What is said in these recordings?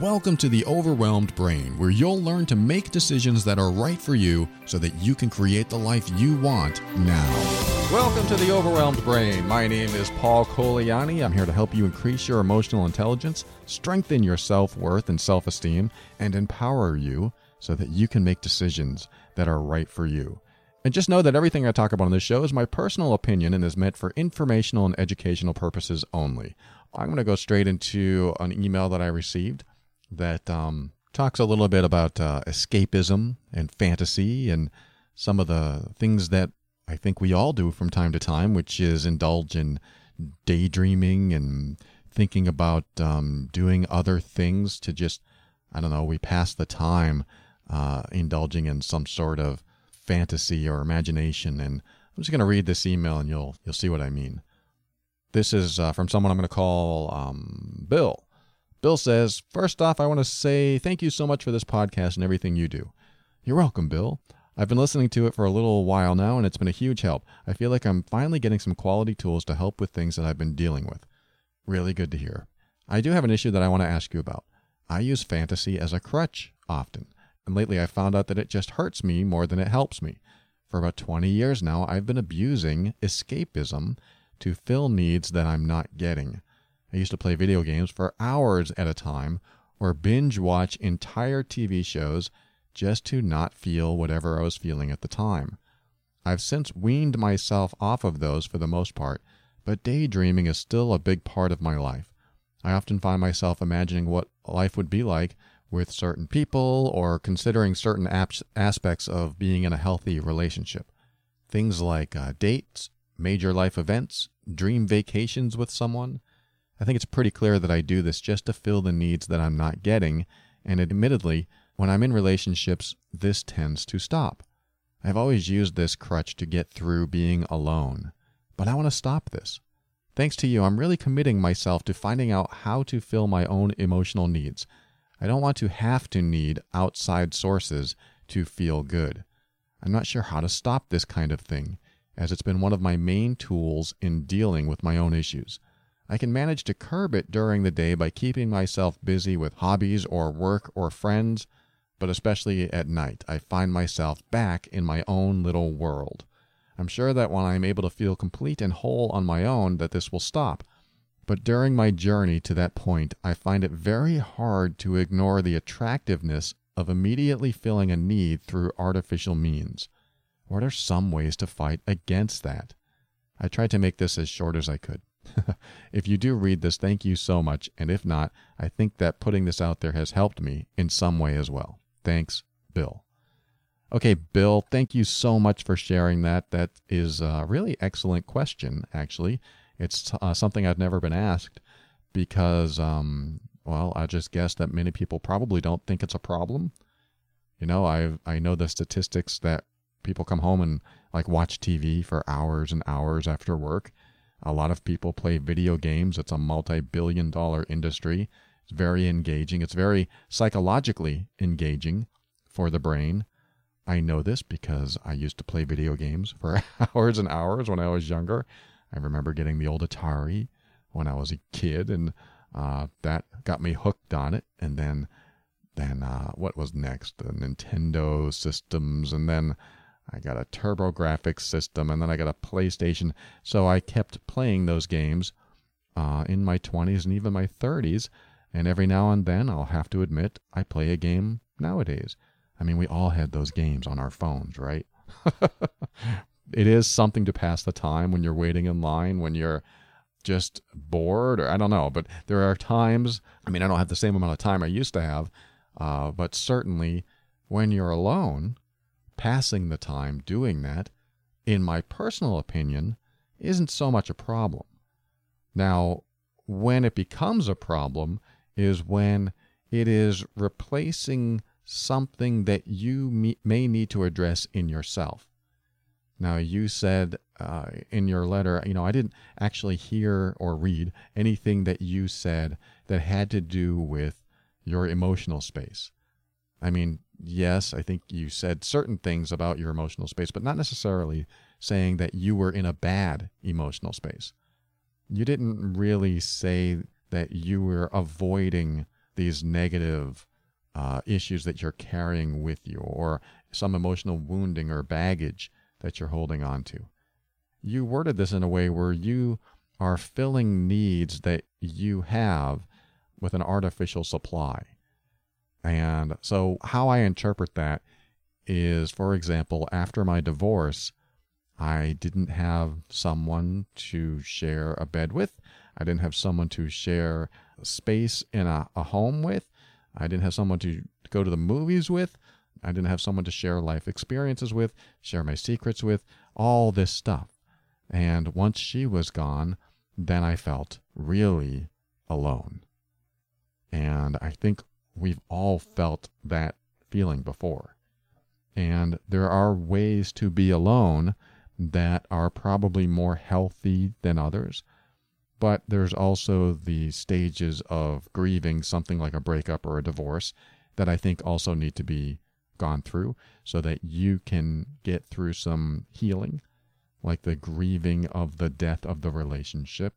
Welcome to the Overwhelmed Brain, where you'll learn to make decisions that are right for you so that you can create the life you want now. Welcome to the Overwhelmed Brain. My name is Paul Colaianni. I'm here to help you increase your emotional intelligence, strengthen your self worth and self esteem, and empower you so that you can make decisions that are right for you. And just know that everything I talk about on this show is my personal opinion and is meant for informational and educational purposes only. I'm going to go straight into an email that I received that um, talks a little bit about uh, escapism and fantasy and some of the things that I think we all do from time to time, which is indulge in daydreaming and thinking about um, doing other things to just, I don't know, we pass the time uh, indulging in some sort of fantasy or imagination. And I'm just going to read this email and you'll you'll see what I mean. This is uh, from someone I'm going to call um, Bill. Bill says, First off, I want to say thank you so much for this podcast and everything you do. You're welcome, Bill. I've been listening to it for a little while now, and it's been a huge help. I feel like I'm finally getting some quality tools to help with things that I've been dealing with. Really good to hear. I do have an issue that I want to ask you about. I use fantasy as a crutch often, and lately I found out that it just hurts me more than it helps me. For about 20 years now, I've been abusing escapism to fill needs that I'm not getting. I used to play video games for hours at a time or binge watch entire TV shows just to not feel whatever I was feeling at the time. I've since weaned myself off of those for the most part, but daydreaming is still a big part of my life. I often find myself imagining what life would be like with certain people or considering certain aspects of being in a healthy relationship. Things like uh, dates, major life events, dream vacations with someone, I think it's pretty clear that I do this just to fill the needs that I'm not getting, and admittedly, when I'm in relationships, this tends to stop. I've always used this crutch to get through being alone, but I want to stop this. Thanks to you, I'm really committing myself to finding out how to fill my own emotional needs. I don't want to have to need outside sources to feel good. I'm not sure how to stop this kind of thing, as it's been one of my main tools in dealing with my own issues. I can manage to curb it during the day by keeping myself busy with hobbies or work or friends, but especially at night, I find myself back in my own little world. I'm sure that when I'm able to feel complete and whole on my own that this will stop. But during my journey to that point, I find it very hard to ignore the attractiveness of immediately filling a need through artificial means. What are some ways to fight against that? I tried to make this as short as I could. if you do read this, thank you so much. And if not, I think that putting this out there has helped me in some way as well. Thanks, Bill. Okay, Bill, thank you so much for sharing that. That is a really excellent question, actually. It's uh, something I've never been asked because, um, well, I just guess that many people probably don't think it's a problem. You know, I I know the statistics that people come home and like watch TV for hours and hours after work a lot of people play video games. It's a multi billion dollar industry. It's very engaging. It's very psychologically engaging for the brain. I know this because I used to play video games for hours and hours when I was younger. I remember getting the old Atari when I was a kid, and uh, that got me hooked on it. And then, then uh, what was next? The Nintendo systems, and then I got a TurboGrafx system, and then I got a PlayStation. So I kept playing those games uh, in my 20s and even my 30s. And every now and then, I'll have to admit, I play a game nowadays. I mean, we all had those games on our phones, right? it is something to pass the time when you're waiting in line, when you're just bored, or I don't know. But there are times, I mean, I don't have the same amount of time I used to have, uh, but certainly when you're alone, passing the time doing that, in my personal opinion, isn't so much a problem. Now, when it becomes a problem is when it is replacing something that you may need to address in yourself. Now, you said uh, in your letter, you know, I didn't actually hear or read anything that you said that had to do with your emotional space. I mean, yes, I think you said certain things about your emotional space, but not necessarily saying that you were in a bad emotional space. You didn't really say that you were avoiding these negative uh, issues that you're carrying with you or some emotional wounding or baggage that you're holding on to. You worded this in a way where you are filling needs that you have with an artificial supply. And so, how I interpret that is, for example, after my divorce, I didn't have someone to share a bed with. I didn't have someone to share space in a, a home with. I didn't have someone to go to the movies with. I didn't have someone to share life experiences with, share my secrets with, all this stuff. And once she was gone, then I felt really alone. And I think we've all felt that feeling before. And there are ways to be alone that are probably more healthy than others. But there's also the stages of grieving something like a breakup or a divorce that I think also need to be gone through so that you can get through some healing, like the grieving of the death of the relationship.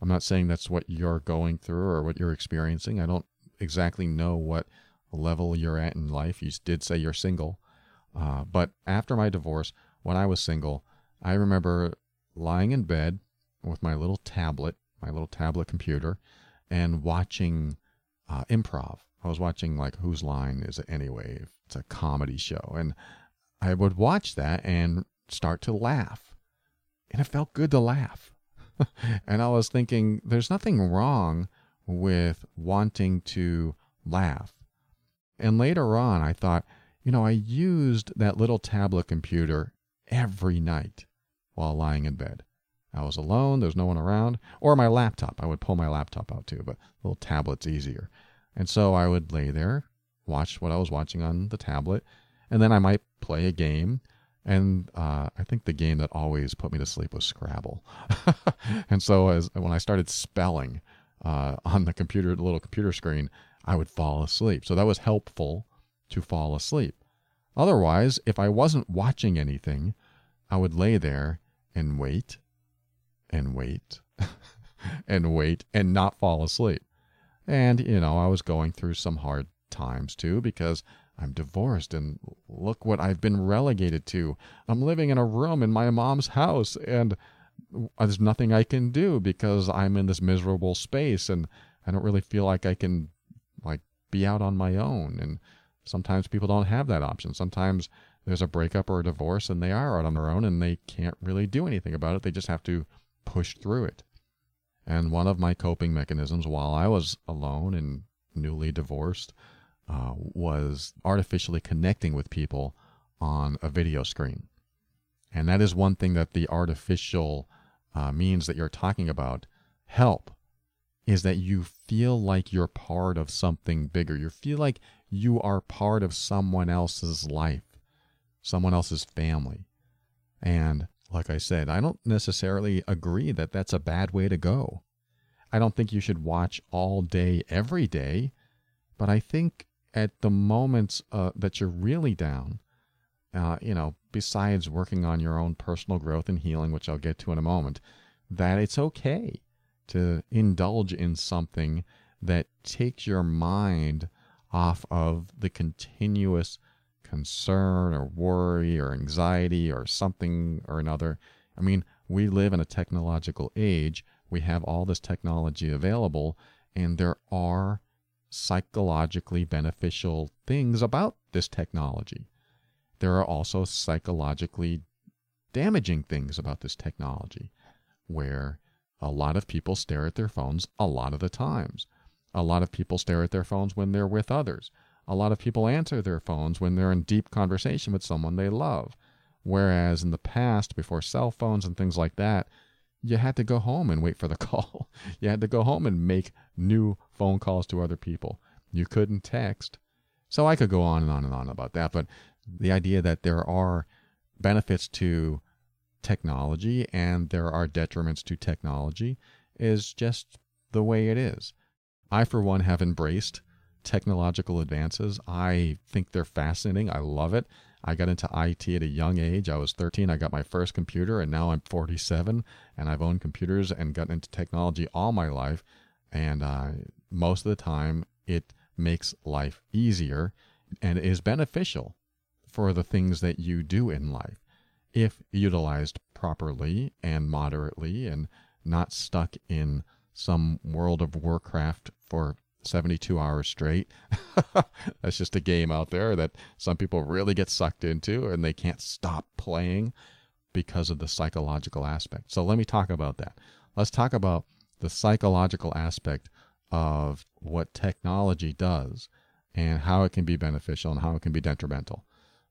I'm not saying that's what you're going through or what you're experiencing. I don't exactly know what level you're at in life. You did say you're single. Uh, but after my divorce, when I was single, I remember lying in bed with my little tablet, my little tablet computer, and watching uh, improv. I was watching like Whose Line Is It Anyway? It's a comedy show, and I would watch that and start to laugh, and it felt good to laugh. and I was thinking, there's nothing wrong with wanting to laugh. And later on, I thought, you know, I used that little tablet computer every night while lying in bed. I was alone, there's no one around, or my laptop. I would pull my laptop out too, but little tablet's easier. And so I would lay there, watch what I was watching on the tablet, and then I might play a game. And uh, I think the game that always put me to sleep was Scrabble. and so as when I started spelling uh, on the computer, the little computer screen, I would fall asleep. So that was helpful to fall asleep. Otherwise, if I wasn't watching anything, I would lay there and wait and wait and wait and not fall asleep. And, you know, I was going through some hard times too because I'm divorced and look what I've been relegated to. I'm living in a room in my mom's house and there's nothing I can do because I'm in this miserable space and I don't really feel like I can like be out on my own and sometimes people don't have that option. Sometimes there's a breakup or a divorce and they are out on their own and they can't really do anything about it. They just have to push through it. And one of my coping mechanisms while I was alone and newly divorced uh, was artificially connecting with people on a video screen. And that is one thing that the artificial uh, means that you're talking about help is that you feel like you're part of something bigger. You feel like you are part of someone else's life someone else's family. And like I said, I don't necessarily agree that that's a bad way to go. I don't think you should watch all day, every day, but I think at the moments uh, that you're really down, uh, you know, besides working on your own personal growth and healing, which I'll get to in a moment, that it's okay to indulge in something that takes your mind off of the continuous concern or worry or anxiety or something or another. I mean, we live in a technological age. We have all this technology available, and there are psychologically beneficial things about this technology. There are also psychologically damaging things about this technology, where a lot of people stare at their phones a lot of the times. A lot of people stare at their phones when they're with others a lot of people answer their phones when they're in deep conversation with someone they love. Whereas in the past, before cell phones and things like that, you had to go home and wait for the call. you had to go home and make new phone calls to other people. You couldn't text. So I could go on and on and on about that. But the idea that there are benefits to technology and there are detriments to technology is just the way it is. I, for one, have embraced technological advances. I think they're fascinating. I love it. I got into IT at a young age. I was 13. I got my first computer, and now I'm 47, and I've owned computers and gotten into technology all my life. And uh, most of the time, it makes life easier and is beneficial for the things that you do in life if utilized properly and moderately and not stuck in some World of Warcraft for 72 hours straight. That's just a game out there that some people really get sucked into and they can't stop playing because of the psychological aspect. So let me talk about that. Let's talk about the psychological aspect of what technology does and how it can be beneficial and how it can be detrimental.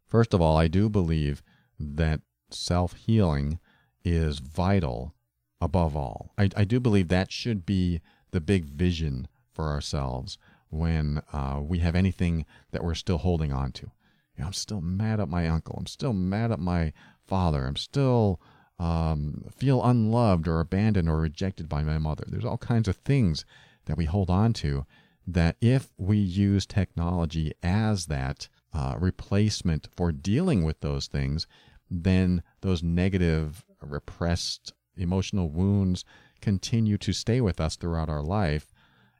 First of all, I do believe that self healing is vital above all. I, I do believe that should be the big vision for ourselves when uh, we have anything that we're still holding on to. You know, I'm still mad at my uncle. I'm still mad at my father. I'm still um, feel unloved or abandoned or rejected by my mother. There's all kinds of things that we hold on to that if we use technology as that uh, replacement for dealing with those things, then those negative, repressed emotional wounds continue to stay with us throughout our life,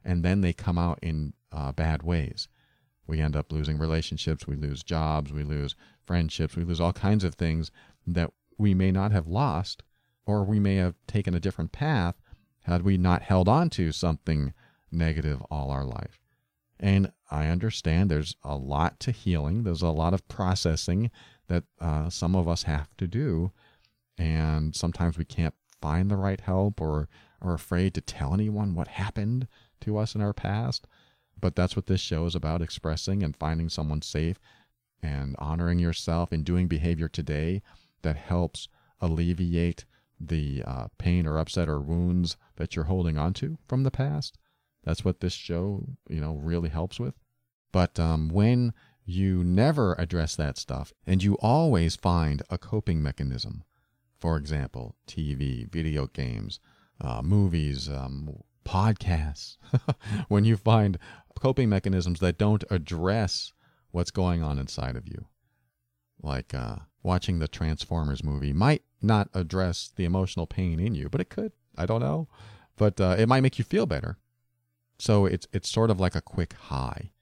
and then they come out in uh, bad ways. We end up losing relationships, we lose jobs, we lose friendships, we lose all kinds of things that we may not have lost, or we may have taken a different path had we not held on to something negative all our life. And I understand there's a lot to healing, there's a lot of processing that uh, some of us have to do. And sometimes we can't find the right help or are afraid to tell anyone what happened to us in our past. But that's what this show is about expressing and finding someone safe and honoring yourself and doing behavior today that helps alleviate the uh, pain or upset or wounds that you're holding onto from the past. That's what this show, you know, really helps with. But um, when you never address that stuff and you always find a coping mechanism. For example, TV, video games, uh, movies, um, podcasts. when you find coping mechanisms that don't address what's going on inside of you, like uh, watching the Transformers movie might not address the emotional pain in you, but it could. I don't know, but uh, it might make you feel better. So it's it's sort of like a quick high.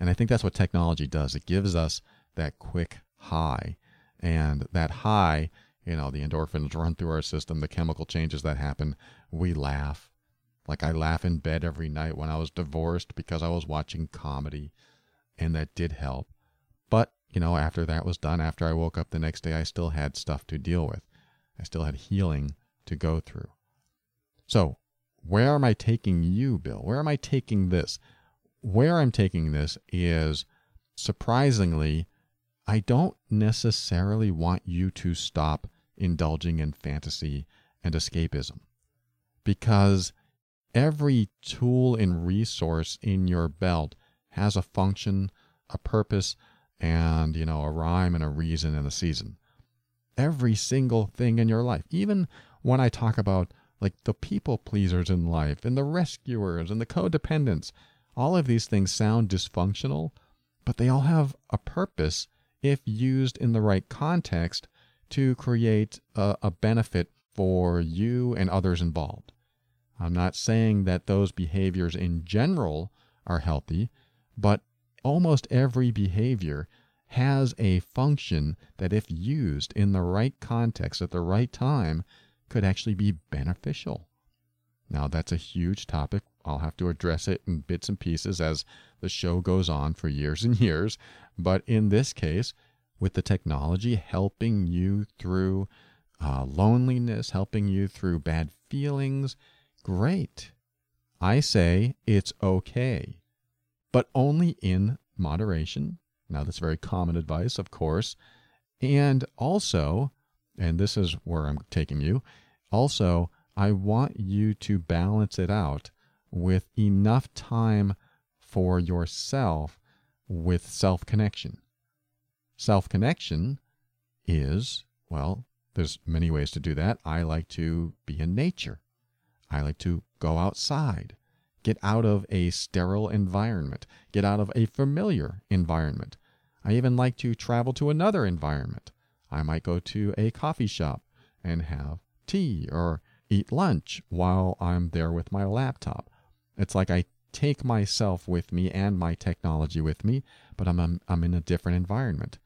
And I think that's what technology does. It gives us that quick high. And that high, you know, the endorphins run through our system, the chemical changes that happen. We laugh. Like I laugh in bed every night when I was divorced because I was watching comedy, and that did help. But, you know, after that was done, after I woke up the next day, I still had stuff to deal with. I still had healing to go through. So, where am I taking you, Bill? Where am I taking this? Where I'm taking this is surprisingly, I don't necessarily want you to stop indulging in fantasy and escapism because every tool and resource in your belt has a function, a purpose, and, you know, a rhyme and a reason and a season. Every single thing in your life, even when I talk about like the people pleasers in life and the rescuers and the codependents, all of these things sound dysfunctional, but they all have a purpose if used in the right context to create a, a benefit for you and others involved. I'm not saying that those behaviors in general are healthy, but almost every behavior has a function that, if used in the right context at the right time, could actually be beneficial. Now, that's a huge topic I'll have to address it in bits and pieces as the show goes on for years and years. But in this case, with the technology helping you through uh, loneliness, helping you through bad feelings, great. I say it's okay, but only in moderation. Now, that's very common advice, of course. And also, and this is where I'm taking you, also, I want you to balance it out with enough time for yourself with self connection. Self connection is, well, there's many ways to do that. I like to be in nature. I like to go outside, get out of a sterile environment, get out of a familiar environment. I even like to travel to another environment. I might go to a coffee shop and have tea or eat lunch while I'm there with my laptop. It's like I take myself with me and my technology with me, but I'm, I'm, in a different environment.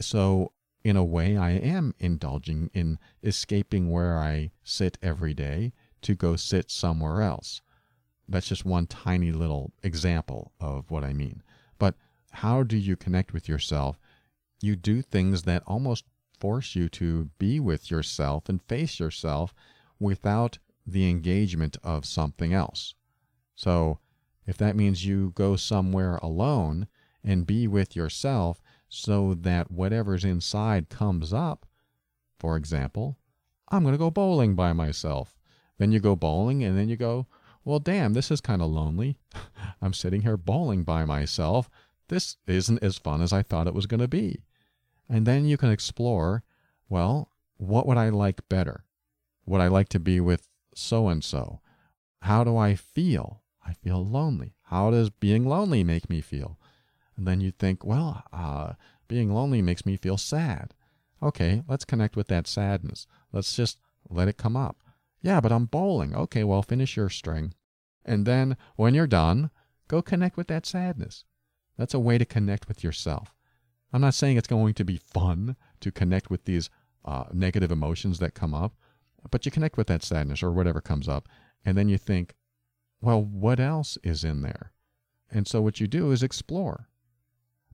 So, in a way, I am indulging in escaping where I sit every day to go sit somewhere else. That's just one tiny little example of what I mean. But how do you connect with yourself? You do things that almost force you to be with yourself and face yourself without the engagement of something else. So, if that means you go somewhere alone and be with yourself so that whatever's inside comes up, for example, I'm going to go bowling by myself. Then you go bowling and then you go, well, damn, this is kind of lonely. I'm sitting here bowling by myself. This isn't as fun as I thought it was going to be. And then you can explore, well, what would I like better? Would I like to be with so and so? How do I feel? I feel lonely. How does being lonely make me feel? And then you think, well, uh, being lonely makes me feel sad. Okay, let's connect with that sadness. Let's just let it come up. Yeah, but I'm bowling. Okay, well, finish your string. And then when you're done, go connect with that sadness. That's a way to connect with yourself. I'm not saying it's going to be fun to connect with these uh, negative emotions that come up, but you connect with that sadness or whatever comes up, and then you think, well, what else is in there? And so what you do is explore.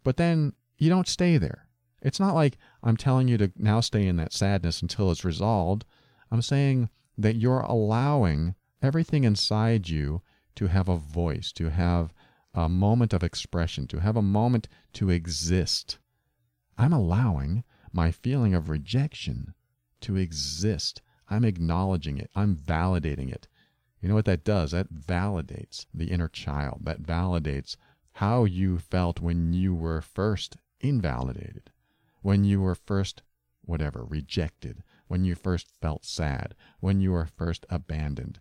But then you don't stay there. It's not like I'm telling you to now stay in that sadness until it's resolved. I'm saying that you're allowing everything inside you to have a voice, to have a moment of expression, to have a moment to exist. I'm allowing my feeling of rejection to exist. I'm acknowledging it. I'm validating it. You know what that does? That validates the inner child. That validates how you felt when you were first invalidated, when you were first, whatever, rejected, when you first felt sad, when you were first abandoned.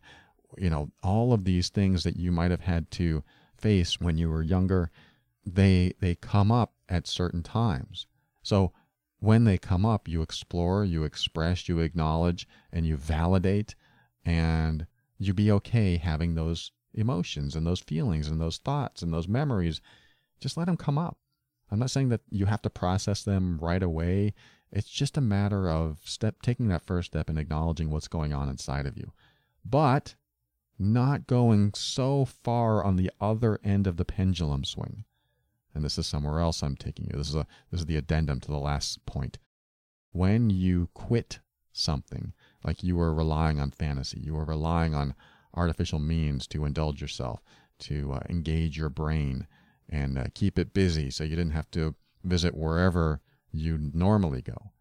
You know, all of these things that you might have had to face when you were younger, they they come up at certain times. So when they come up, you explore, you express, you acknowledge, and you validate, and you be okay having those emotions and those feelings and those thoughts and those memories. Just let them come up. I'm not saying that you have to process them right away. It's just a matter of step taking that first step and acknowledging what's going on inside of you. But not going so far on the other end of the pendulum swing. And this is somewhere else I'm taking you. This is a this is the addendum to the last point. When you quit something, like you were relying on fantasy, you were relying on artificial means to indulge yourself, to uh, engage your brain and uh, keep it busy so you didn't have to visit wherever you normally go,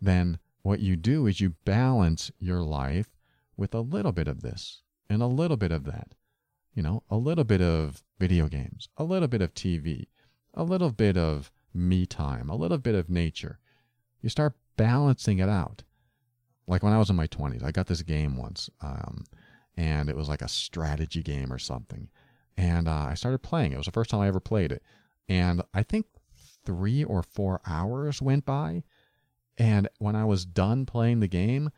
then what you do is you balance your life with a little bit of this and a little bit of that. You know, a little bit of video games, a little bit of TV, a little bit of me time, a little bit of nature. You start balancing it out. Like when I was in my 20s, I got this game once, um, and it was like a strategy game or something. And uh, I started playing. It was the first time I ever played it. And I think three or four hours went by. And when I was done playing the game,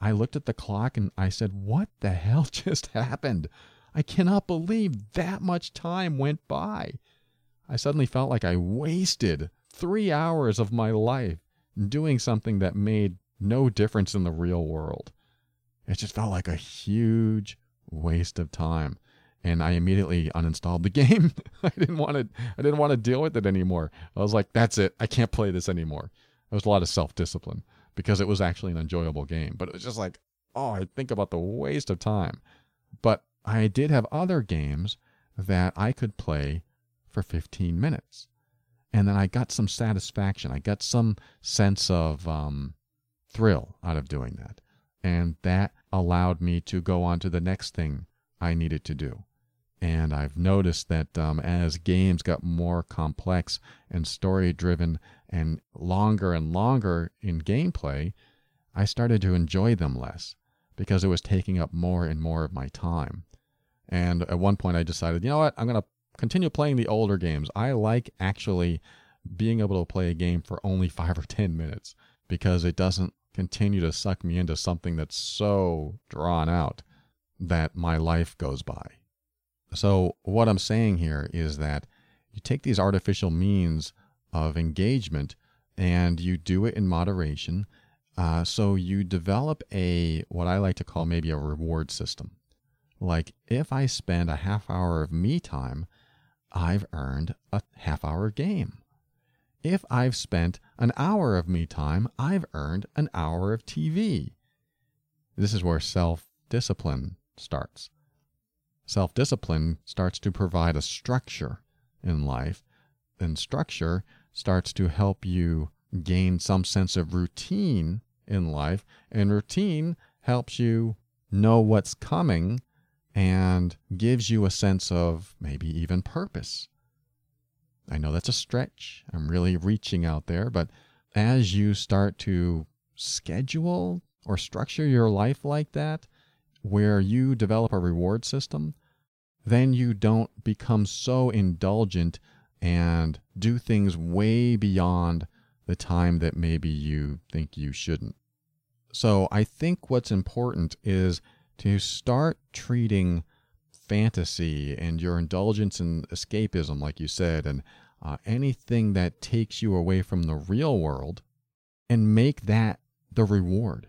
I looked at the clock and I said, What the hell just happened? I cannot believe that much time went by. I suddenly felt like I wasted three hours of my life doing something that made no difference in the real world. It just felt like a huge waste of time and I immediately uninstalled the game. I didn't want to I didn't want to deal with it anymore. I was like, that's it. I can't play this anymore. There was a lot of self-discipline because it was actually an enjoyable game, but it was just like, oh, I think about the waste of time. But I did have other games that I could play for 15 minutes. And then I got some satisfaction. I got some sense of um, thrill out of doing that. And that allowed me to go on to the next thing I needed to do. And I've noticed that um, as games got more complex and story driven and longer and longer in gameplay, I started to enjoy them less because it was taking up more and more of my time. And at one point, I decided, you know what, I'm going to continue playing the older games. I like actually being able to play a game for only five or 10 minutes because it doesn't continue to suck me into something that's so drawn out that my life goes by. So, what I'm saying here is that you take these artificial means of engagement and you do it in moderation. Uh, so, you develop a what I like to call maybe a reward system. Like, if I spend a half hour of me time, I've earned a half hour game. If I've spent an hour of me time, I've earned an hour of TV. This is where self discipline starts. Self discipline starts to provide a structure in life, and structure starts to help you gain some sense of routine in life, and routine helps you know what's coming and gives you a sense of maybe even purpose. I know that's a stretch. I'm really reaching out there, but as you start to schedule or structure your life like that, where you develop a reward system, then you don't become so indulgent and do things way beyond the time that maybe you think you shouldn't. So I think what's important is to start treating fantasy and your indulgence in escapism, like you said, and uh, anything that takes you away from the real world, and make that the reward.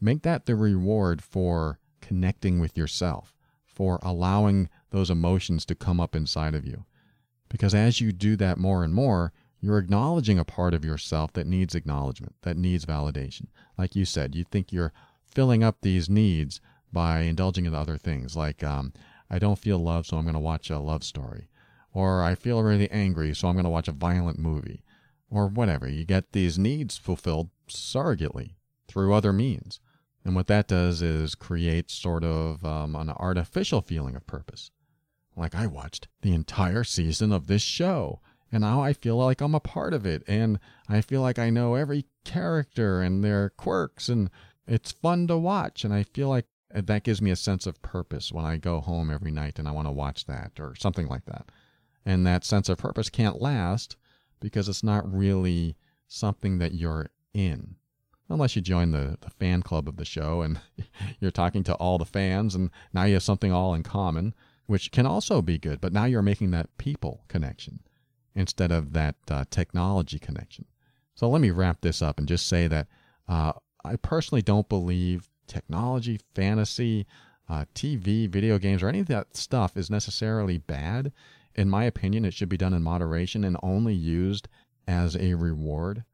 Make that the reward for connecting with yourself, for allowing those emotions to come up inside of you. Because as you do that more and more, you're acknowledging a part of yourself that needs acknowledgement, that needs validation. Like you said, you think you're filling up these needs by indulging in other things like um, I don't feel love, so I'm going to watch a love story. Or I feel really angry, so I'm going to watch a violent movie. Or whatever. You get these needs fulfilled surrogately through other means. And what that does is create sort of um, an artificial feeling of purpose. Like I watched the entire season of this show, and now I feel like I'm a part of it, and I feel like I know every character and their quirks, and it's fun to watch, and I feel like that gives me a sense of purpose when I go home every night and I want to watch that or something like that. And that sense of purpose can't last because it's not really something that you're in. Unless you join the, the fan club of the show and you're talking to all the fans and now you have something all in common, which can also be good. But now you're making that people connection instead of that uh, technology connection. So let me wrap this up and just say that uh, I personally don't believe technology, fantasy, uh, TV, video games, or any of that stuff is necessarily bad. In my opinion, it should be done in moderation and only used as a reward.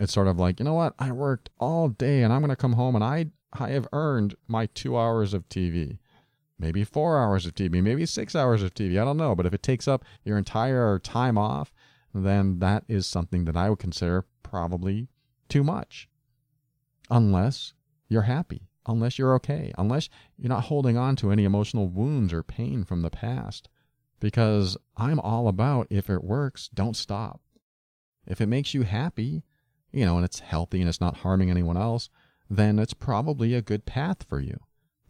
It's sort of like, you know what? I worked all day and I'm going to come home and I, I have earned my two hours of TV. Maybe four hours of TV, maybe six hours of TV. I don't know. But if it takes up your entire time off, then that is something that I would consider probably too much. Unless you're happy, unless you're okay, unless you're not holding on to any emotional wounds or pain from the past. Because I'm all about if it works, don't stop. If it makes you happy, you know, and it's healthy and it's not harming anyone else, then it's probably a good path for you.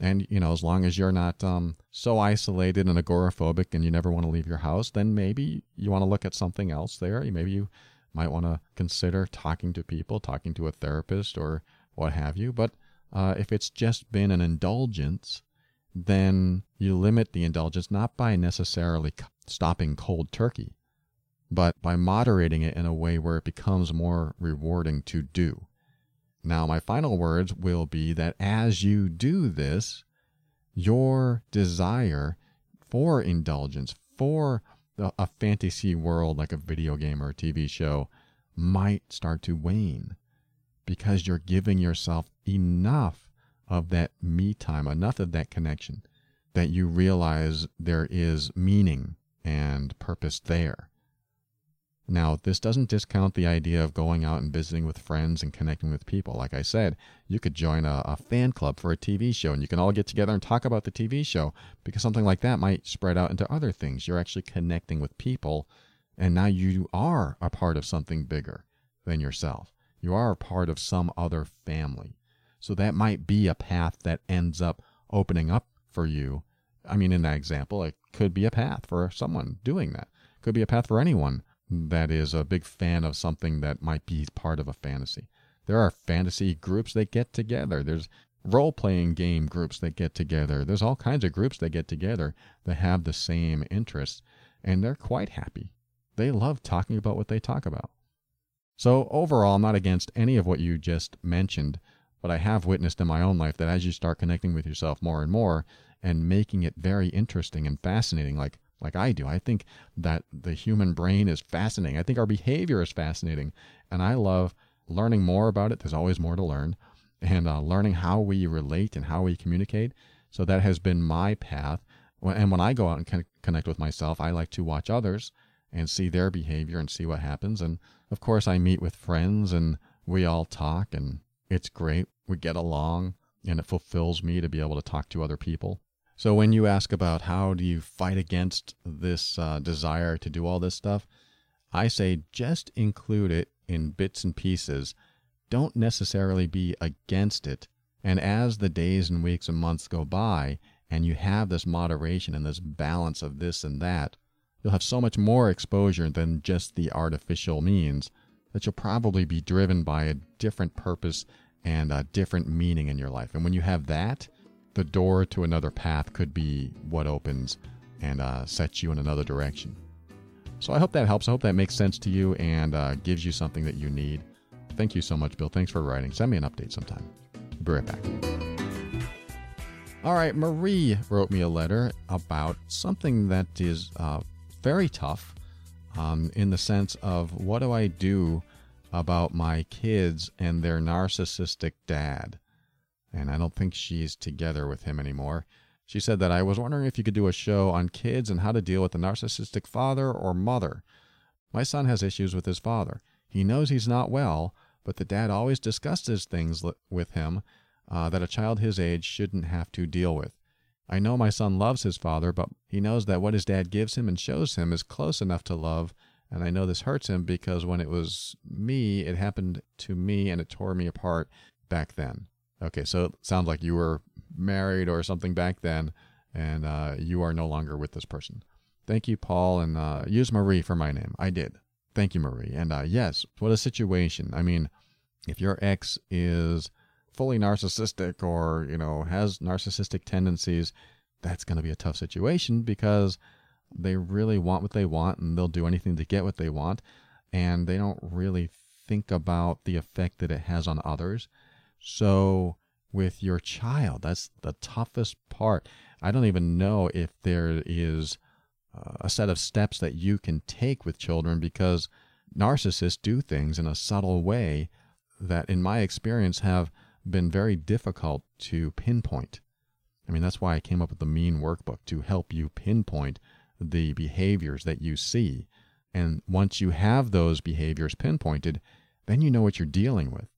And, you know, as long as you're not um, so isolated and agoraphobic and you never want to leave your house, then maybe you want to look at something else there. Maybe you might want to consider talking to people, talking to a therapist or what have you. But uh, if it's just been an indulgence, then you limit the indulgence not by necessarily stopping cold turkey, but by moderating it in a way where it becomes more rewarding to do. Now, my final words will be that as you do this, your desire for indulgence, for a fantasy world like a video game or a TV show, might start to wane because you're giving yourself enough of that me time, enough of that connection that you realize there is meaning and purpose there. Now, this doesn't discount the idea of going out and visiting with friends and connecting with people. Like I said, you could join a, a, fan club for a TV show and you can all get together and talk about the TV show because something like that might spread out into other things. You're actually connecting with people and now you are a part of something bigger than yourself. You are a part of some other family. So that might be a path that ends up opening up for you. I mean, in that example, it could be a path for someone doing that. It could be a path for anyone that is a big fan of something that might be part of a fantasy. There are fantasy groups that get together. There's role playing game groups that get together. There's all kinds of groups that get together that have the same interests, and they're quite happy. They love talking about what they talk about. So, overall, I'm not against any of what you just mentioned, but I have witnessed in my own life that as you start connecting with yourself more and more and making it very interesting and fascinating, like like I do. I think that the human brain is fascinating. I think our behavior is fascinating. And I love learning more about it. There's always more to learn. And uh, learning how we relate and how we communicate. So that has been my path. And when I go out and con- connect with myself, I like to watch others and see their behavior and see what happens. And of course, I meet with friends and we all talk, and it's great. We get along, and it fulfills me to be able to talk to other people. So when you ask about how do you fight against this uh, desire to do all this stuff, I say just include it in bits and pieces. Don't necessarily be against it. And as the days and weeks and months go by, and you have this moderation and this balance of this and that, you'll have so much more exposure than just the artificial means that you'll probably be driven by a different purpose and a different meaning in your life. And when you have that, the door to another path could be what opens and uh, sets you in another direction. So I hope that helps. I hope that makes sense to you and uh, gives you something that you need. Thank you so much, Bill. Thanks for writing. Send me an update sometime. Be right back. All right, Marie wrote me a letter about something that is uh, very tough um, in the sense of what do I do about my kids and their narcissistic dad? and I don't think she's together with him anymore. She said that I was wondering if you could do a show on kids and how to deal with a narcissistic father or mother. My son has issues with his father. He knows he's not well, but the dad always discusses things with him uh, that a child his age shouldn't have to deal with. I know my son loves his father, but he knows that what his dad gives him and shows him is close enough to love, and I know this hurts him because when it was me, it happened to me and it tore me apart back then. Okay, so it sounds like you were married or something back then, and uh, you are no longer with this person. Thank you, Paul, and uh, use Marie for my name. I did. Thank you, Marie. And uh, yes, what a situation. I mean, if your ex is fully narcissistic or you know has narcissistic tendencies, that's going to be a tough situation because they really want what they want and they'll do anything to get what they want, and they don't really think about the effect that it has on others so, with your child, that's the toughest part. I don't even know if there is uh, a set of steps that you can take with children because narcissists do things in a subtle way that, in my experience, have been very difficult to pinpoint. I mean, that's why I came up with the Mean Workbook to help you pinpoint the behaviors that you see. And once you have those behaviors pinpointed, then you know what you're dealing with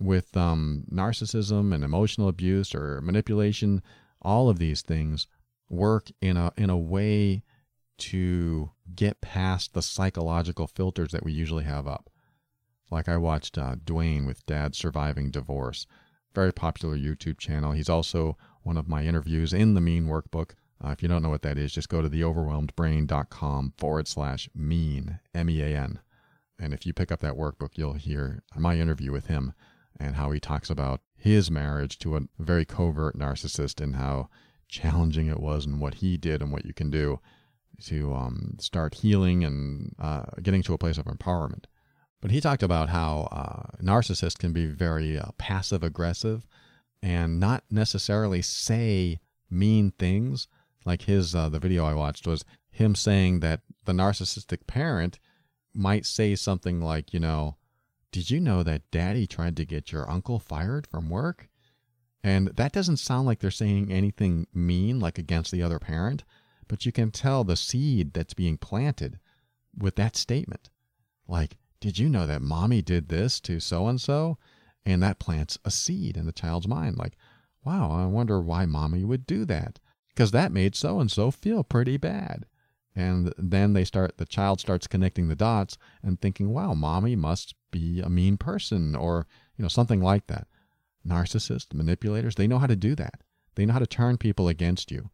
with um, narcissism and emotional abuse or manipulation, all of these things work in a in a way to get past the psychological filters that we usually have up. Like I watched uh, Dwayne with Dad Surviving Divorce, very popular YouTube channel. He's also one of my interviews in the Mean Workbook. Uh, if you don't know what that is, just go to theoverwhelmedbrain.com forward slash mean, M E A N. And if you pick up that workbook, you'll hear my interview with him and how he talks about his marriage to a very covert narcissist and how challenging it was and what he did and what you can do to um, start healing and uh, getting to a place of empowerment. But he talked about how uh, narcissists can be very uh, passive aggressive and not necessarily say mean things. Like his, uh, the video I watched was him saying that the narcissistic parent might say something like, you know, did you know that daddy tried to get your uncle fired from work? And that doesn't sound like they're saying anything mean, like against the other parent, but you can tell the seed that's being planted with that statement. Like, did you know that mommy did this to so and so? And that plants a seed in the child's mind. Like, wow, I wonder why mommy would do that. Because that made so and so feel pretty bad. And then they start, the child starts connecting the dots and thinking, wow, mommy must be a mean person or, you know, something like that. Narcissists, manipulators, they know how to do that. They know how to turn people against you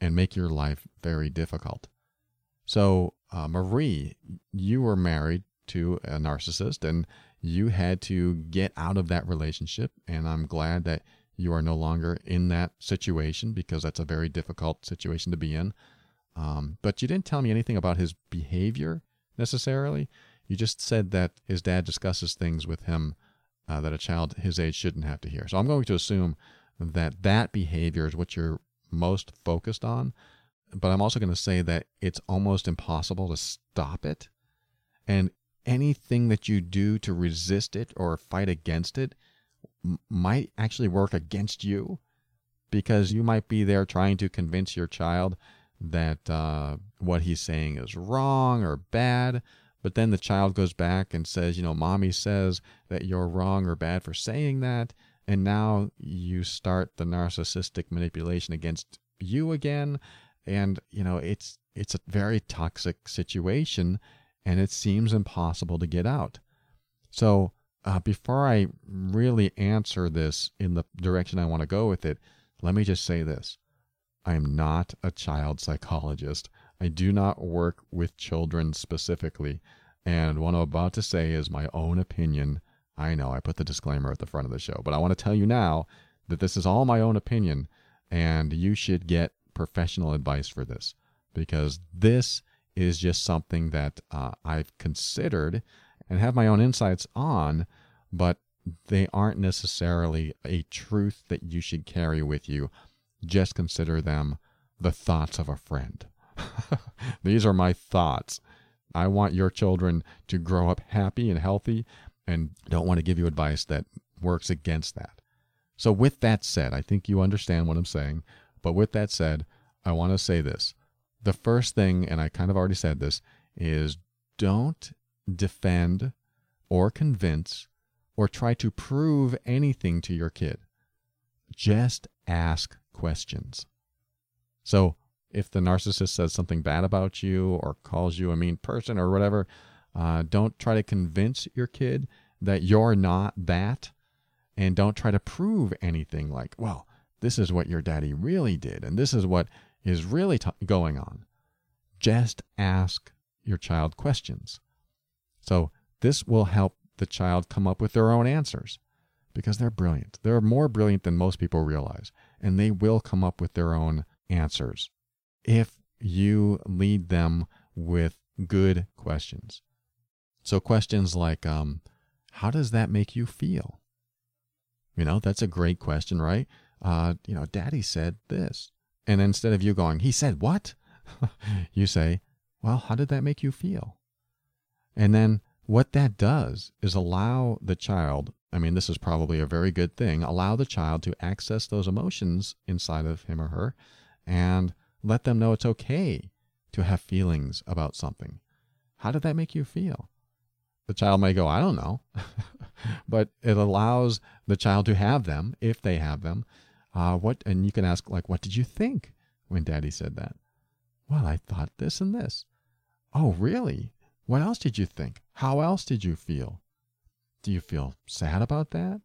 and make your life very difficult. So, uh, Marie, you were married to a narcissist and you had to get out of that relationship. And I'm glad that you are no longer in that situation because that's a very difficult situation to be in. Um, but you didn't tell me anything about his behavior necessarily. You just said that his dad discusses things with him uh, that a child his age shouldn't have to hear. So I'm going to assume that that behavior is what you're most focused on. But I'm also going to say that it's almost impossible to stop it. And anything that you do to resist it or fight against it might actually work against you because you might be there trying to convince your child that uh, what he's saying is wrong or bad. But then the child goes back and says, you know, mommy says that you're wrong or bad for saying that. And now you start the narcissistic manipulation against you again. And, you know, it's it's a very toxic situation and it seems impossible to get out. So uh, before I really answer this in the direction I want to go with it, let me just say this. I am not a child psychologist. I do not work with children specifically. And what I'm about to say is my own opinion. I know I put the disclaimer at the front of the show, but I want to tell you now that this is all my own opinion, and you should get professional advice for this because this is just something that uh, I've considered and have my own insights on, but they aren't necessarily a truth that you should carry with you. Just consider them the thoughts of a friend. These are my thoughts. I want your children to grow up happy and healthy and don't want to give you advice that works against that. So, with that said, I think you understand what I'm saying. But with that said, I want to say this. The first thing, and I kind of already said this, is don't defend or convince or try to prove anything to your kid. Just ask questions. So, if the narcissist says something bad about you or calls you a mean person or whatever, uh, don't try to convince your kid that you're not that. And don't try to prove anything like, well, this is what your daddy really did, and this is what is really t- going on. Just ask your child questions. So, this will help the child come up with their own answers because they're brilliant. They're more brilliant than most people realize, and they will come up with their own answers if you lead them with good questions. So, questions like, um, how does that make you feel? You know, that's a great question, right? Uh, you know, daddy said this. And instead of you going, he said what? you say, well, how did that make you feel? And then what that does is allow the child, I mean, this is probably a very good thing, allow the child to access those emotions inside of him or her and let them know it's okay to have feelings about something. How did that make you feel? The child may go, I don't know. but it allows the child to have them if they have them. Uh, what and you can ask like, what did you think when daddy said that? Well, I thought this and this. Oh, really? What else did you think? How else did you feel? Do you feel sad about that?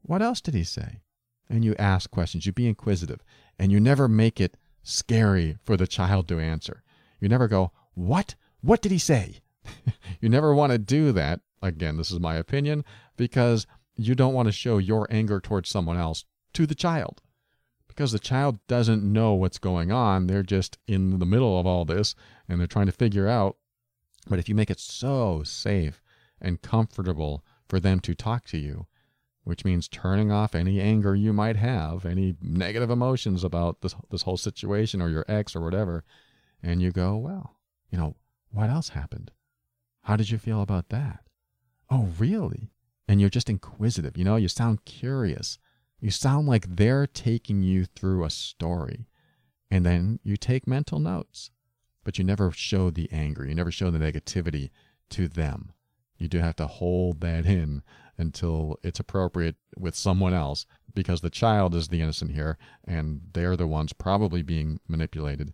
What else did he say? And you ask questions, you be inquisitive, and you never make it scary for the child to answer. You never go, What? What did he say? you never want to do that. Again, this is my opinion, because you don't want to show your anger towards someone else to the child. Because the child doesn't know what's going on. They're just in the middle of all this and they're trying to figure out. But if you make it so safe and comfortable for them to talk to you, which means turning off any anger you might have, any negative emotions about this this whole situation or your ex or whatever, and you go, well, you know, what else happened? How did you feel about that? Oh, really? And you're just inquisitive, you know, you sound curious. You sound like they're taking you through a story. And then you take mental notes, but you never show the anger, you never show the negativity to them. You do have to hold that in until it's appropriate with someone else because the child is the innocent here and they're the ones probably being manipulated.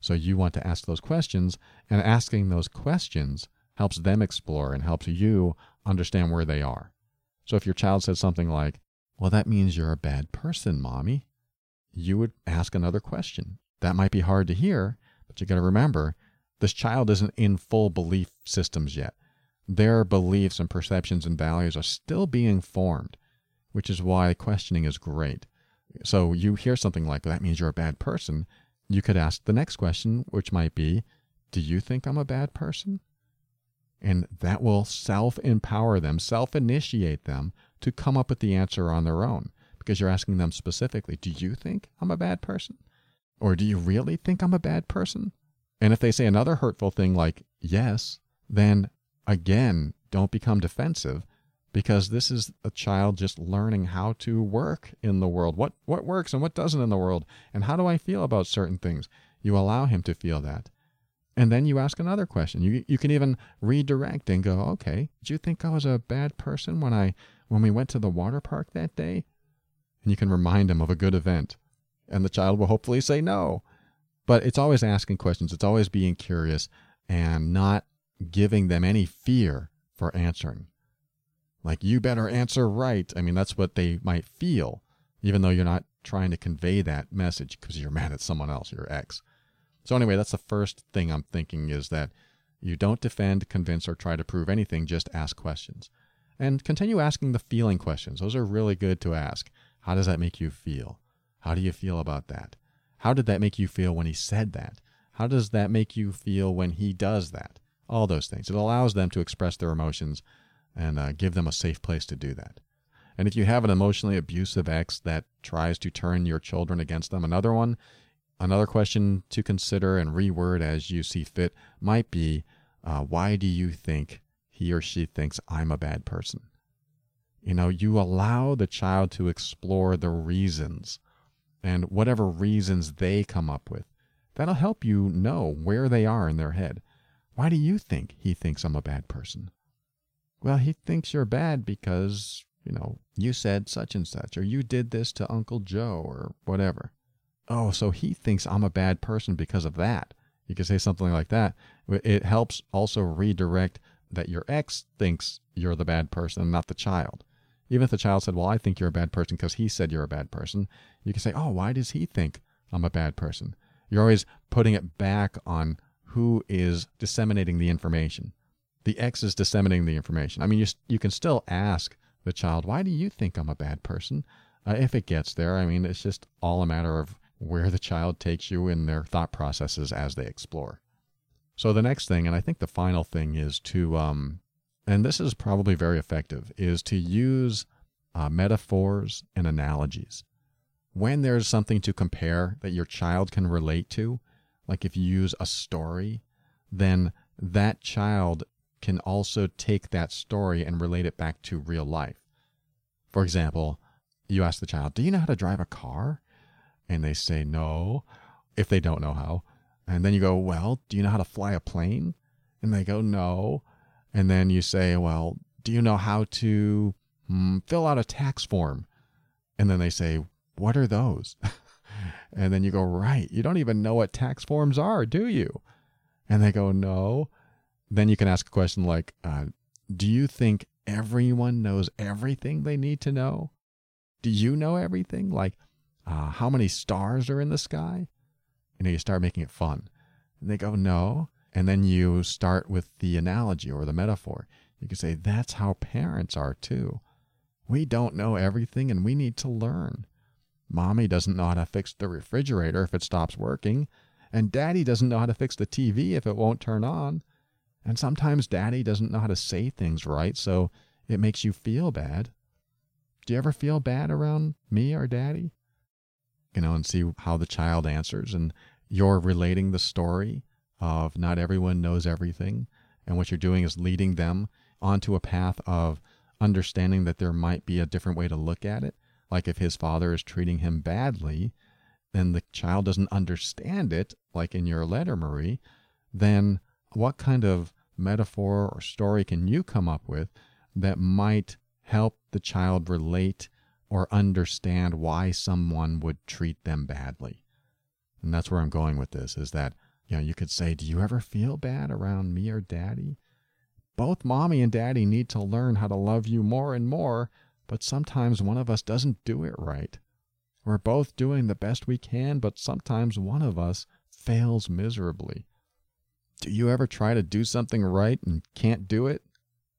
So you want to ask those questions, and asking those questions helps them explore and helps you understand where they are. So if your child says something like, Well, that means you're a bad person, mommy, you would ask another question. That might be hard to hear, but you got to remember this child isn't in full belief systems yet their beliefs and perceptions and values are still being formed. which is why questioning is great. So you hear something like that means you're a bad person. You could ask the next question, which might be, Do you think I'm a bad person? And that will self empower them, self initiate them to come up with the answer on their own because you're asking them specifically, Do you think I'm a bad person? Or do you really think I'm a bad person? And if they say another hurtful thing like, Yes, then again, don't become defensive because this is a child just learning how to work in the world. What what works and what doesn't in the world and how do I feel about certain things? You allow him to feel that. And then you ask another question. You you can even redirect and go, "Okay, did you think I was a bad person when I when we went to the water park that day?" And you can remind him of a good event. And the child will hopefully say no. But it's always asking questions. It's always being curious and not giving them any fear for answering. Like you better answer right. I mean, that's what they might feel, even though you're not trying to convey that message because you're mad at someone else, your ex. So anyway, that's the first thing I'm thinking is that you don't defend, convince, or try to prove anything, just ask questions. And continue asking the feeling questions. Those are really good to ask. How does that make you feel? How do you feel about that? How did that make you feel when he said that? How does that make you feel when he does that? All those things. It allows them to express their emotions and uh, give them a safe place to do that. And if you have an emotionally abusive ex that tries to turn your children against them, another one Another question to consider and reword as you see fit might be uh, why do you think he or she thinks I'm a bad person? You know, you allow the child to explore the reasons and whatever reasons they come up with. That'll help you know where they are in their head. Why do you think he thinks I'm a bad person? Well, he thinks you're bad because, you know, you said such and such, or you did this to Uncle Joe, or whatever oh, so he thinks I'm a bad person because of that. You can say something like that. It helps also redirect that your ex thinks you're the bad person, not the child. Even if the child said, Well, I think you're a bad person because he said you're a bad person, you can say, Oh, why does he think I'm a bad person? You're always putting it back on who is disseminating the information. The ex is disseminating the information. I mean, you, you can still ask the child, Why do you think I'm a bad person? Uh, if it gets there, I mean, it's just all a matter of where the child takes you in their thought processes as they explore. So the next thing, and I think the final thing, is to, um, and this is probably very effective, is to use uh, metaphors and analogies. When there's something to compare that your child can relate to, like if you use a story, then that child can also take that story and relate it back to real life. For example, you ask the child, Do you know how to drive a car? and they say no if they don't know how. And then you go, Well, do you know how to fly a plane? And they go, No. And then you say, Well, do you know how to mm, fill out a tax form? And then they say, What are those? and then you go, Right. You don't even know what tax forms are, do you? And they go, No. Then you can ask a question like, uh, Do you think everyone knows everything they need to know? Do you know everything? Like, uh, how many stars are in the sky? You know, you start making it fun. And they go, no. And then you start with the analogy or the metaphor. You can say, that's how parents are too. We don't know everything and we need to learn. Mommy doesn't know how to fix the refrigerator if it stops working, and daddy doesn't know how to fix the TV if it won't turn on. And sometimes daddy doesn't know how to say things right, so it makes you feel bad. Do you ever feel bad around me or daddy? you know, and see how the child answers. And you're relating the story of not everyone knows everything. And what you're doing is leading them onto a path of understanding that there might be a different way to look at it. Like if his father is treating him badly, then the child doesn't understand it, like in your letter, Marie, then what kind of metaphor or story can you come up with that might help the child relate or understand why someone would treat them badly. And that's where I'm going with this is that, you know, you could say, Do you ever feel bad around me or daddy? Both mommy and daddy need to learn how to love you more and more, but sometimes one of us doesn't do it right. We're both doing the best we can, but sometimes one of us fails miserably. Do you ever try to do something right and can't do it?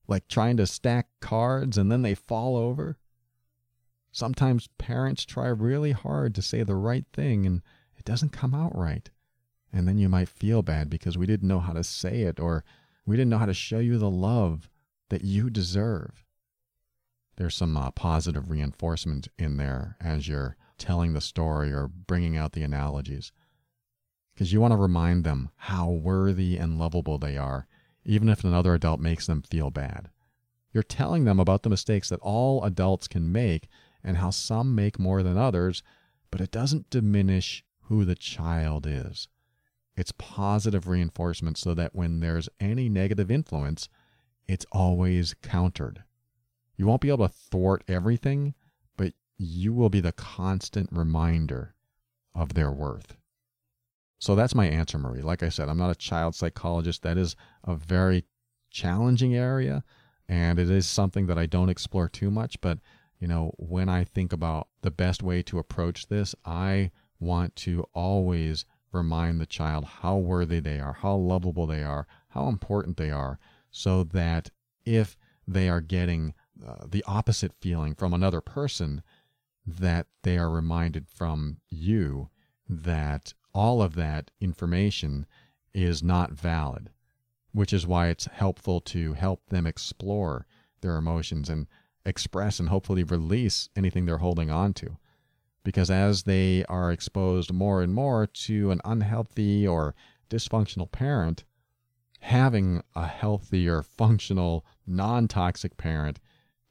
Like trying to stack cards and then they fall over? Sometimes parents try really hard to say the right thing and it doesn't come out right. And then you might feel bad because we didn't know how to say it or we didn't know how to show you the love that you deserve. There's some uh, positive reinforcement in there as you're telling the story or bringing out the analogies. Because you want to remind them how worthy and lovable they are, even if another adult makes them feel bad. You're telling them about the mistakes that all adults can make and how some make more than others, but it doesn't diminish who the child is. It's positive reinforcement so that when there's any negative influence, it's always countered. You won't be able to thwart everything, but you will be the constant reminder of their worth. So that's my answer, Marie. Like I said, I'm not a child psychologist. That is a very challenging area, and it is something that I don't explore too much. But, you know, when I think about the best way to approach this, I want to always remind the child how worthy they are, how lovable they are, how important they are, so that if they are getting uh, the opposite feeling from another person, that they are reminded from you that all of that information is not valid, which is why it's helpful to help them explore their emotions and express and hopefully release anything they're holding on to because as they are exposed more and more to an unhealthy or dysfunctional parent, having a healthy or functional, non toxic parent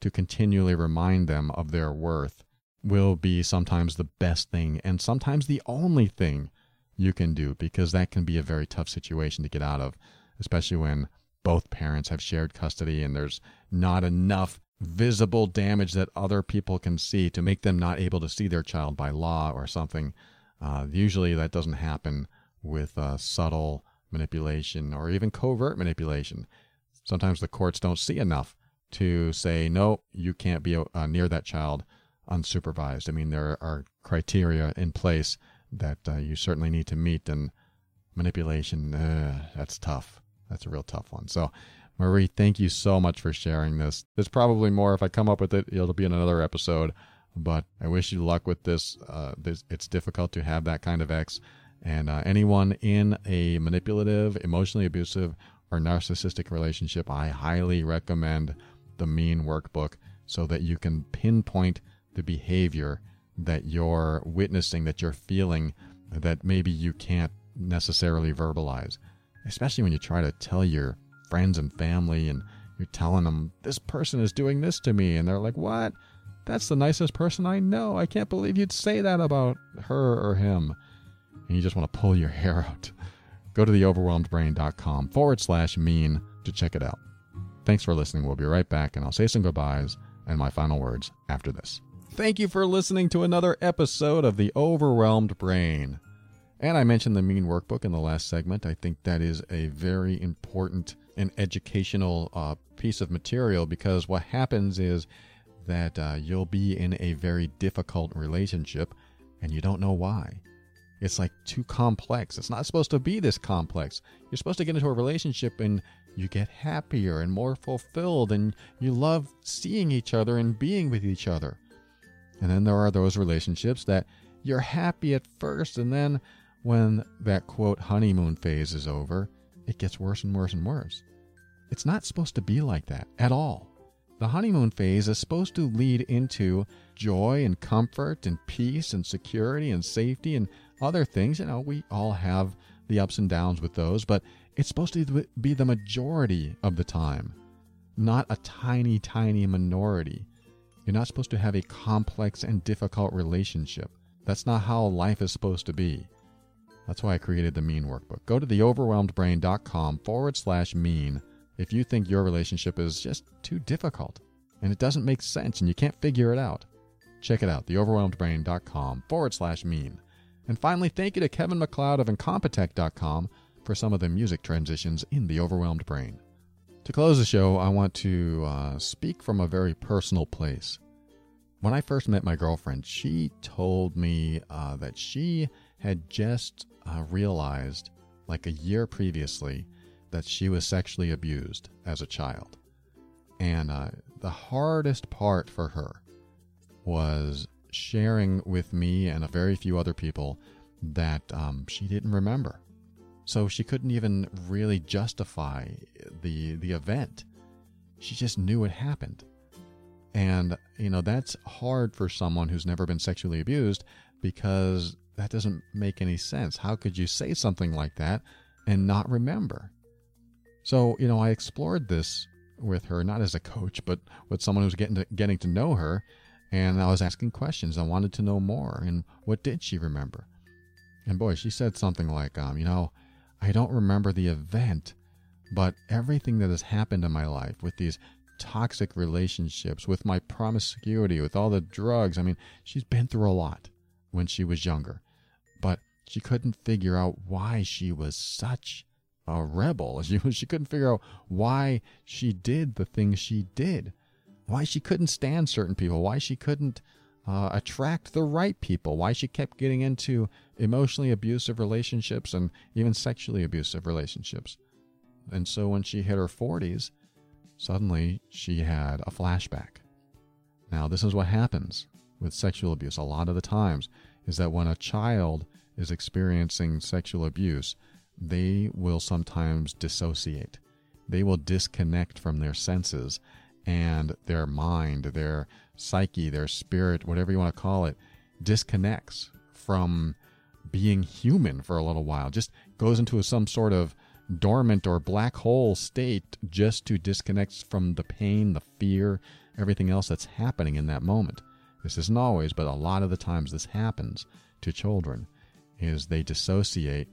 to continually remind them of their worth will be sometimes the best thing and sometimes the only thing you can do because that can be a very tough situation to get out of, especially when both parents have shared custody and there's not enough visible damage that other people can see to make them not able to see their child by law or something. Uh, usually that doesn't happen with uh, subtle manipulation or even covert manipulation. Sometimes the courts don't see enough to say, no, you can't be uh, near that child unsupervised. I mean, there are criteria in place that uh, you certainly need to meet, and manipulation, uh, that's tough. That's a real tough one. So, Marie, thank you so much for sharing this. There's probably more. If I come up with it, it'll be in another episode. But I wish you luck with this. Uh, this it's difficult to have that kind of ex. And uh, anyone in a manipulative, emotionally abusive, or narcissistic relationship, I highly recommend the Mean Workbook so that you can pinpoint the behavior that you're witnessing, that you're feeling, that maybe you can't necessarily verbalize. Especially when you try to tell your friends and family and you're telling them this person is doing this to me and they're like what? That's the nicest person i know. I can't believe you'd say that about her or him. And you just want to pull your hair out. Go to theoverwhelmedbrain.com forward slash mean to check it out. Thanks for listening. We'll be right back and i'll say some goodbyes and my final words after this. Thank you for listening to another episode of the overwhelmed brain. And i mentioned the mean workbook in the last segment. I think that is a very important an educational uh, piece of material because what happens is that uh, you'll be in a very difficult relationship and you don't know why. It's like too complex. It's not supposed to be this complex. You're supposed to get into a relationship and you get happier and more fulfilled and you love seeing each other and being with each other. And then there are those relationships that you're happy at first and then when that quote honeymoon phase is over, it gets worse and worse and worse. It's not supposed to be like that at all. The honeymoon phase is supposed to lead into joy and comfort and peace and security and safety and other things. You know, we all have the ups and downs with those, but it's supposed to be the majority of the time, not a tiny, tiny minority. You're not supposed to have a complex and difficult relationship. That's not how life is supposed to be. That's why I created the Mean Workbook. Go to theoverwhelmedbrain.com forward slash mean if you think your relationship is just too difficult and it doesn't make sense and you can't figure it out. Check it out, theoverwhelmedbrain.com forward slash mean. And finally, thank you to Kevin MacLeod of Incompetech.com for some of the music transitions in The Overwhelmed Brain. To close the show, I want to uh, speak from a very personal place. When I first met my girlfriend, she told me uh, that she had just uh, realized, like a year previously, that she was sexually abused as a child. And uh, the hardest part for her was sharing with me and a very few other people that um, she didn't remember. So she couldn't even really justify the the event. She just knew it happened. And you know, that's hard for someone who's never been sexually abused because that doesn't make any sense. How could you say something like that and not remember? So, you know, I explored this with her, not as a coach, but with someone who's getting to, getting to know her. And I was asking questions. I wanted to know more. And what did she remember? And boy, she said something like, um, you know, I don't remember the event, but everything that has happened in my life with these toxic relationships, with my promiscuity, with all the drugs. I mean, she's been through a lot when she was younger, she couldn't figure out why she was such a rebel. She, she couldn't figure out why she did the things she did, why she couldn't stand certain people, why she couldn't uh, attract the right people, why she kept getting into emotionally abusive relationships and even sexually abusive relationships. And so when she hit her 40s, suddenly she had a flashback. Now, this is what happens with sexual abuse a lot of the times is that when a child is experiencing sexual abuse, they will sometimes dissociate. They will disconnect from their senses and their mind, their psyche, their spirit, whatever you want to call it, disconnects from being human for a little while. Just goes into some sort of dormant or black hole state just to disconnect from the pain, the fear, everything else that's happening in that moment. This isn't always, but a lot of the times this happens to children is they dissociate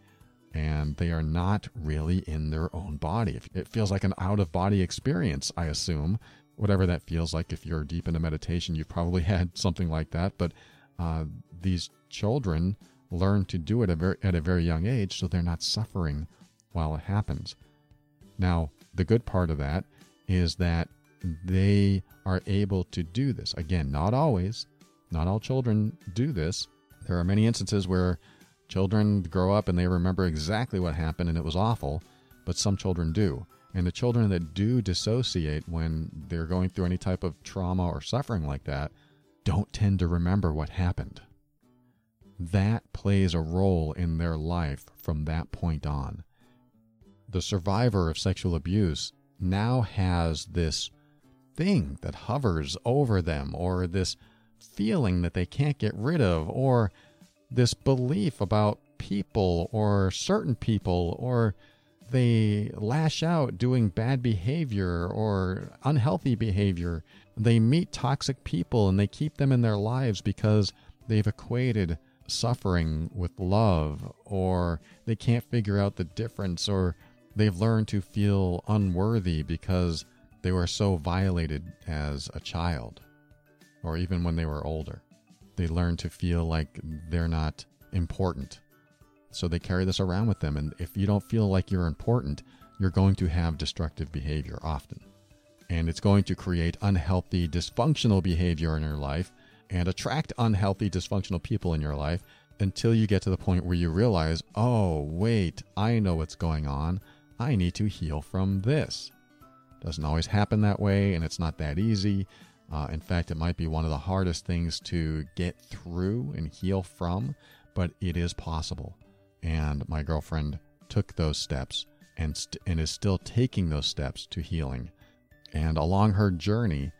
and they are not really in their own body. It feels like an out of body experience, I assume. Whatever that feels like, if you're deep into meditation, you've probably had something like that. But uh, these children learn to do it at a, very, at a very young age, so they're not suffering while it happens. Now, the good part of that is that they are able to do this. Again, not always, not all children do this. There are many instances where children grow up and they remember exactly what happened and it was awful, but some children do. And the children that do dissociate when they're going through any type of trauma or suffering like that don't tend to remember what happened. That plays a role in their life from that point on the survivor of sexual abuse now has this thing that hovers over them, or this feeling that they can't get rid of, or this belief about people or certain people, or they lash out doing bad behavior or unhealthy behavior. They meet toxic people and they keep them in their lives because they've equated suffering with love, or they can't figure out the difference, or they've learned to feel unworthy because they were so violated as a child or even when they were older. They learn to feel like they're not important. So they carry this around with them. And if you don't feel like you're important, you're going to have destructive behavior often. And it's going to create unhealthy, dysfunctional behavior in your life and attract unhealthy, dysfunctional people in your life until you get to the point where you realize, oh, wait, I know what's going on. I need to heal from this. Doesn't always happen that way, and it's not that easy. Uh, in fact, it might be one of the hardest things to get through and heal from, but it is possible. And my girlfriend took those steps and, st- and is still taking those steps to healing. And along her journey,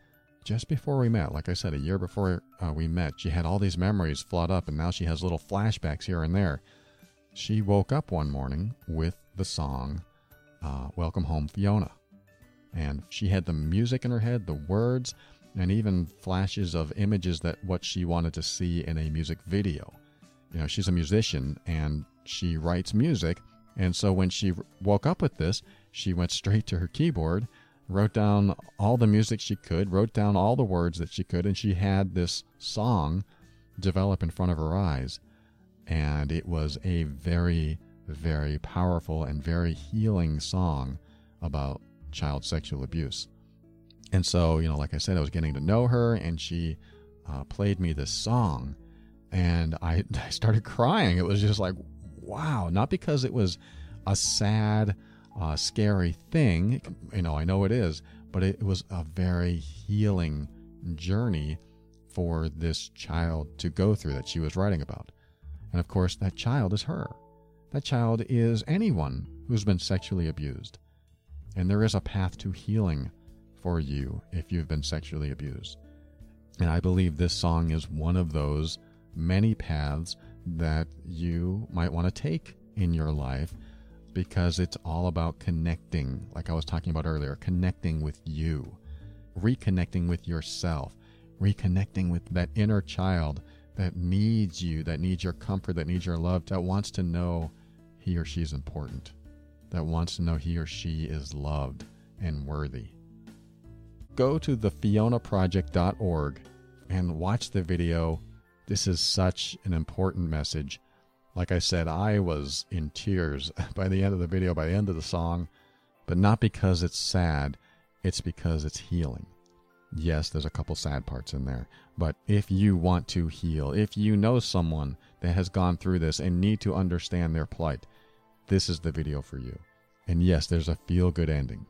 just before we met, like I said, a year before uh, we met, she had all these memories flood up, and now she has little flashbacks here and there. She woke up one morning with the song uh, Welcome Home Fiona. And she had the music in her head, the words, and even flashes of images that what she wanted to see in a music video. You know, she's a musician and she writes music. And so when she woke up with this, she went straight to her keyboard, wrote down all the music she could, wrote down all the words that she could, and she had this song develop in front of her eyes. And it was a very very powerful and very healing song about child sexual abuse. And so, you know, like I said, I was getting to know her, and she uh, played me this song, and I, I started crying. It was just like, wow, not because it was a sad, uh, scary thing. You know, I know it is, but it was a very healing journey for this child to go through that she was writing about. And of course, that child is her. That child is anyone who's been sexually abused. And there is a path to healing for you if you've been sexually abused. And I believe this song is one of those many paths that you might want to take in your life because it's all about connecting, like I was talking about earlier, connecting with you, reconnecting with yourself, reconnecting with that inner child that needs you, that needs your comfort, that needs your love, that wants to know he or she is important, that wants to know he or she is loved and worthy. Go to thefionaproject.org and watch the video. This is such an important message. Like I said, I was in tears by the end of the video, by the end of the song, but not because it's sad, it's because it's healing. Yes, there's a couple sad parts in there, but if you want to heal, if you know someone that has gone through this and need to understand their plight, this is the video for you. And yes, there's a feel good ending.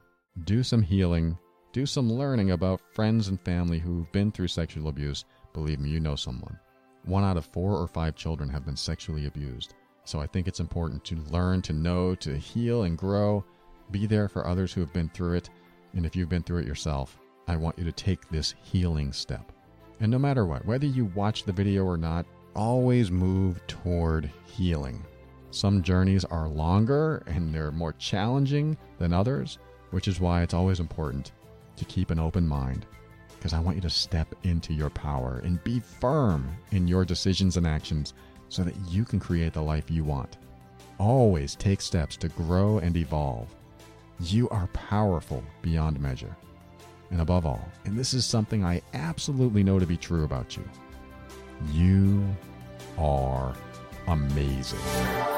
Do some healing, do some learning about friends and family who've been through sexual abuse. Believe me, you know someone. One out of four or five children have been sexually abused. So I think it's important to learn, to know, to heal and grow. Be there for others who have been through it. And if you've been through it yourself, I want you to take this healing step. And no matter what, whether you watch the video or not, always move toward healing. Some journeys are longer and they're more challenging than others, which is why it's always important to keep an open mind because I want you to step into your power and be firm in your decisions and actions so that you can create the life you want. Always take steps to grow and evolve. You are powerful beyond measure. And above all, and this is something I absolutely know to be true about you, you are amazing.